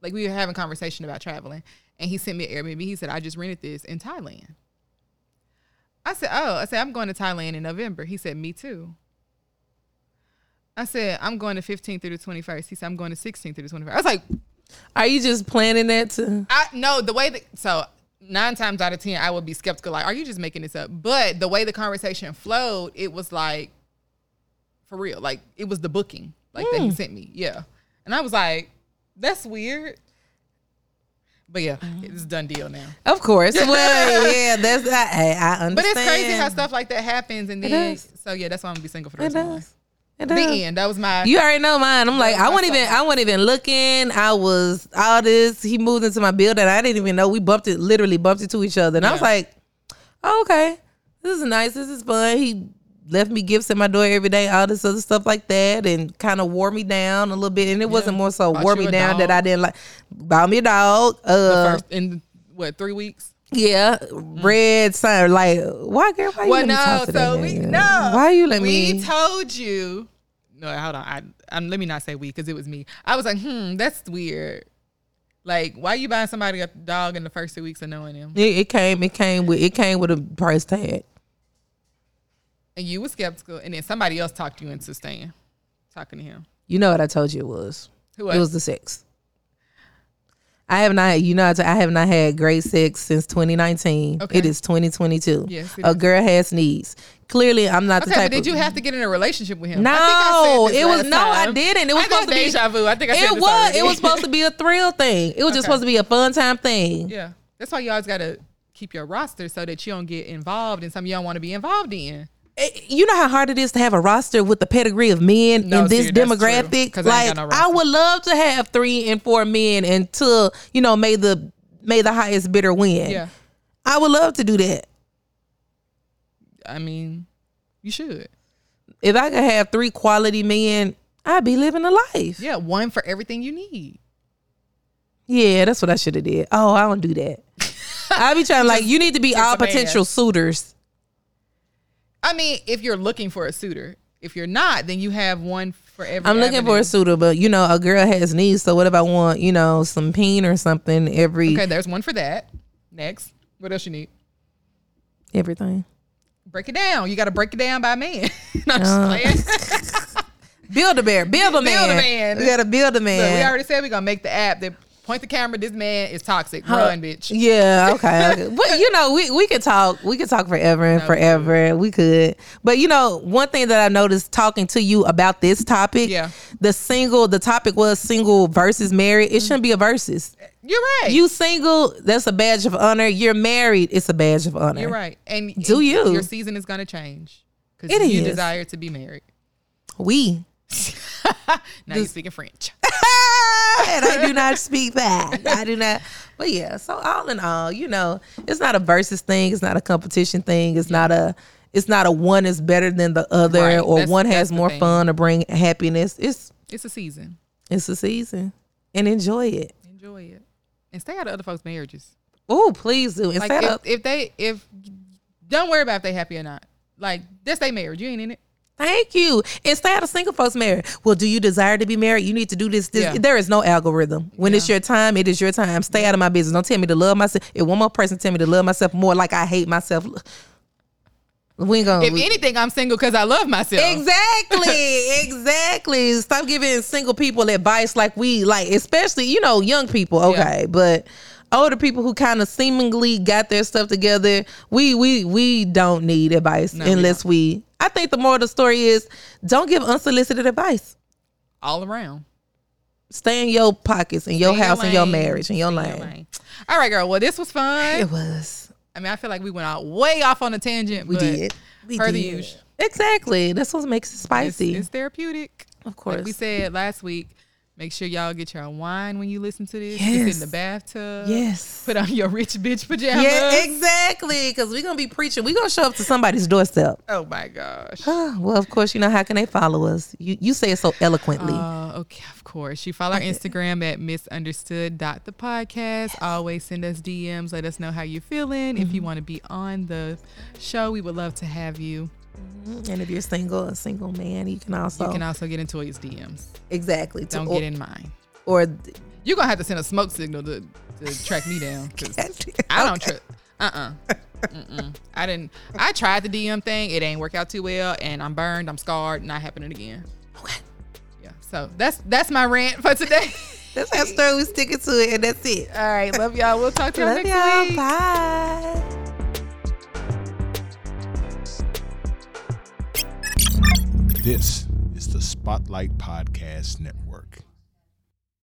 Like we were having conversation about traveling, and he sent me an Airbnb. He said, "I just rented this in Thailand." I said, "Oh," I said, "I'm going to Thailand in November." He said, "Me too." I said, "I'm going to 15th through the 21st." He said, "I'm going to 16th through the 21st." I was like, Are you just planning that to? I no, the way that so nine times out of ten I would be skeptical, like, are you just making this up? But the way the conversation flowed, it was like for real. Like it was the booking, like that he hmm. sent me. Yeah. And I was like, that's weird. But yeah, mm. it's a done deal now. Of course. Well, yeah, that's I, I understand. But it's crazy how stuff like that happens and then so yeah, that's why I'm gonna be single for the rest of my life. The end. That was my You already know mine. I'm like, I wasn't even, I wasn't even looking. I was all this. He moved into my building. I didn't even know we bumped it, literally bumped into each other. And I was like, oh, okay, this is nice. This is fun. He left me gifts at my door every day, all this other stuff like that, and kind of wore me down a little bit. And it wasn't more so Bought wore me down that. I didn't like. Bought me a dog. the Uh, first in what three weeks? Yeah, red sign. Like, why, girl? Why you Well, let me no. talk to So we nigga? no. Why you let we me? We told you. No, hold on. I, i let me not say we because it was me. I was like, hmm, that's weird. Like, why you buying somebody a dog in the first two weeks of knowing him? It, it came. It came with. It came with a price tag. And you were skeptical, and then somebody else talked you into staying, talking to him. You know what I told you it was. Who It was? was the sex. I have not, you know, I have not had great sex since 2019. Okay. It is 2022. Yes, a is. girl has needs. Clearly, I'm not the Okay, type but did you have to get in a relationship with him? No, I think I it was no, I didn't. It was I supposed to be deja vu. I think I said it was. already. It was supposed to be a thrill thing. It was just supposed to be a fun time thing. Yeah, that's why you always gotta keep your roster so that you don't get involved in something you don't want to be involved in. Eh, you know how hard it is to have a roster with the pedigree of men No, in this that's true, demographic. 'cause I Like no I would love to have three and four men until you know may the may the highest bidder win. Yeah. I would love to do that. I mean, you should. If I could have three quality men, I'd be living a life. Yeah, one for everything you need. Yeah, that's what I should have did. Oh, I don't do that. I be trying like you need to be all potential suitors. I mean, if you're looking for a suitor, if you're not, then you have one for every. I'm looking for a suitor, but you know, a girl has needs. So what if I want, you know, some peen or something every Okay, there's one for that. Next, what else you need? everything. Break it down. You got to break it down by man. no, Uh. Build a bear, build a man. Build a man. We gotta build a Look, man. we already said we're gonna make the app that point the camera. This man is toxic. Run, bitch. Yeah, okay. okay. but you know, we, we could talk. We could talk forever and No, forever. We could. But you know, one thing that I noticed talking to you about this topic, Yeah. the single, the topic was single versus married. It mm-hmm. shouldn't be a versus. You're right. You single, that's a badge of honor. You're married, it's a badge of honor. You're right. And Do you? Your season is gonna change because you is. desire to be married. We. Now you're speaking French. and I do not speak that. I do not. But yeah, so all in all, you know, it's not a versus thing. It's not a competition thing. It's not a. It's not a one is better than the other, Right. or That's- one has more thing. fun or bring happiness. It's It's a season. it's a season, and enjoy it. Enjoy it and stay out of other folks' marriages. Oh, please do. Like if, of if they if don't worry about if they happy or not. Like that's their marriage. You ain't in it. Thank you, and stay out of single folks married. Well, do you desire to be married? You need to do this. this. Yeah. There is no algorithm. When it's your time, it is your time. Stay out of my business. Don't tell me to love myself. If one more person tell me to love myself more, like I hate myself, we gonna. If anything, I'm single because I love myself. Exactly, exactly. Stop giving single people advice like we like, especially you know young people. Okay, but older people who kind of seemingly got their stuff together, we we we don't need advice No, we unless we. I think the moral of the story is don't give unsolicited advice. All around. Stay in your pockets, in your Stay house, in your lane. marriage, in your in lane. All right, girl. Well, this was fun. It was. I mean, I feel like we went out way off on a tangent. We did. We per did. the usual. Exactly. That's what makes it It's, spicy. it's therapeutic. of course. Like we said last week, make sure y'all get your wine when you listen to this. Can in the bathtub. yes. Put on your rich bitch pajamas. Yeah, exactly. Because we're gonna be preaching. We're gonna show up to somebody's doorstep. Oh my gosh. well, of course, you know how can they follow us? You you say it so eloquently. Uh, okay, of course. You follow our Instagram at misunderstood dot the podcast. Always send us DMs. Let us know how you're feeling. If Mm-hmm. you want to be on the show, we would love to have you. And if you're single, a single man, you can also You can also get into Toya's DMs. exactly Don't or, get in mine. or You're gonna have to send a smoke signal to, to track me down. 'cause I don't trust. Uh uh I didn't. I tried the DM thing. It ain't work out too well, and I'm burned. I'm scarred. Not happening again. Okay. Yeah. So that's that's my rant for today. That's our story. We sticking to it, and that's it. All right. Love y'all. We'll talk to y'all Love next y'all. week. Bye. This is the Spotlight Podcast Network.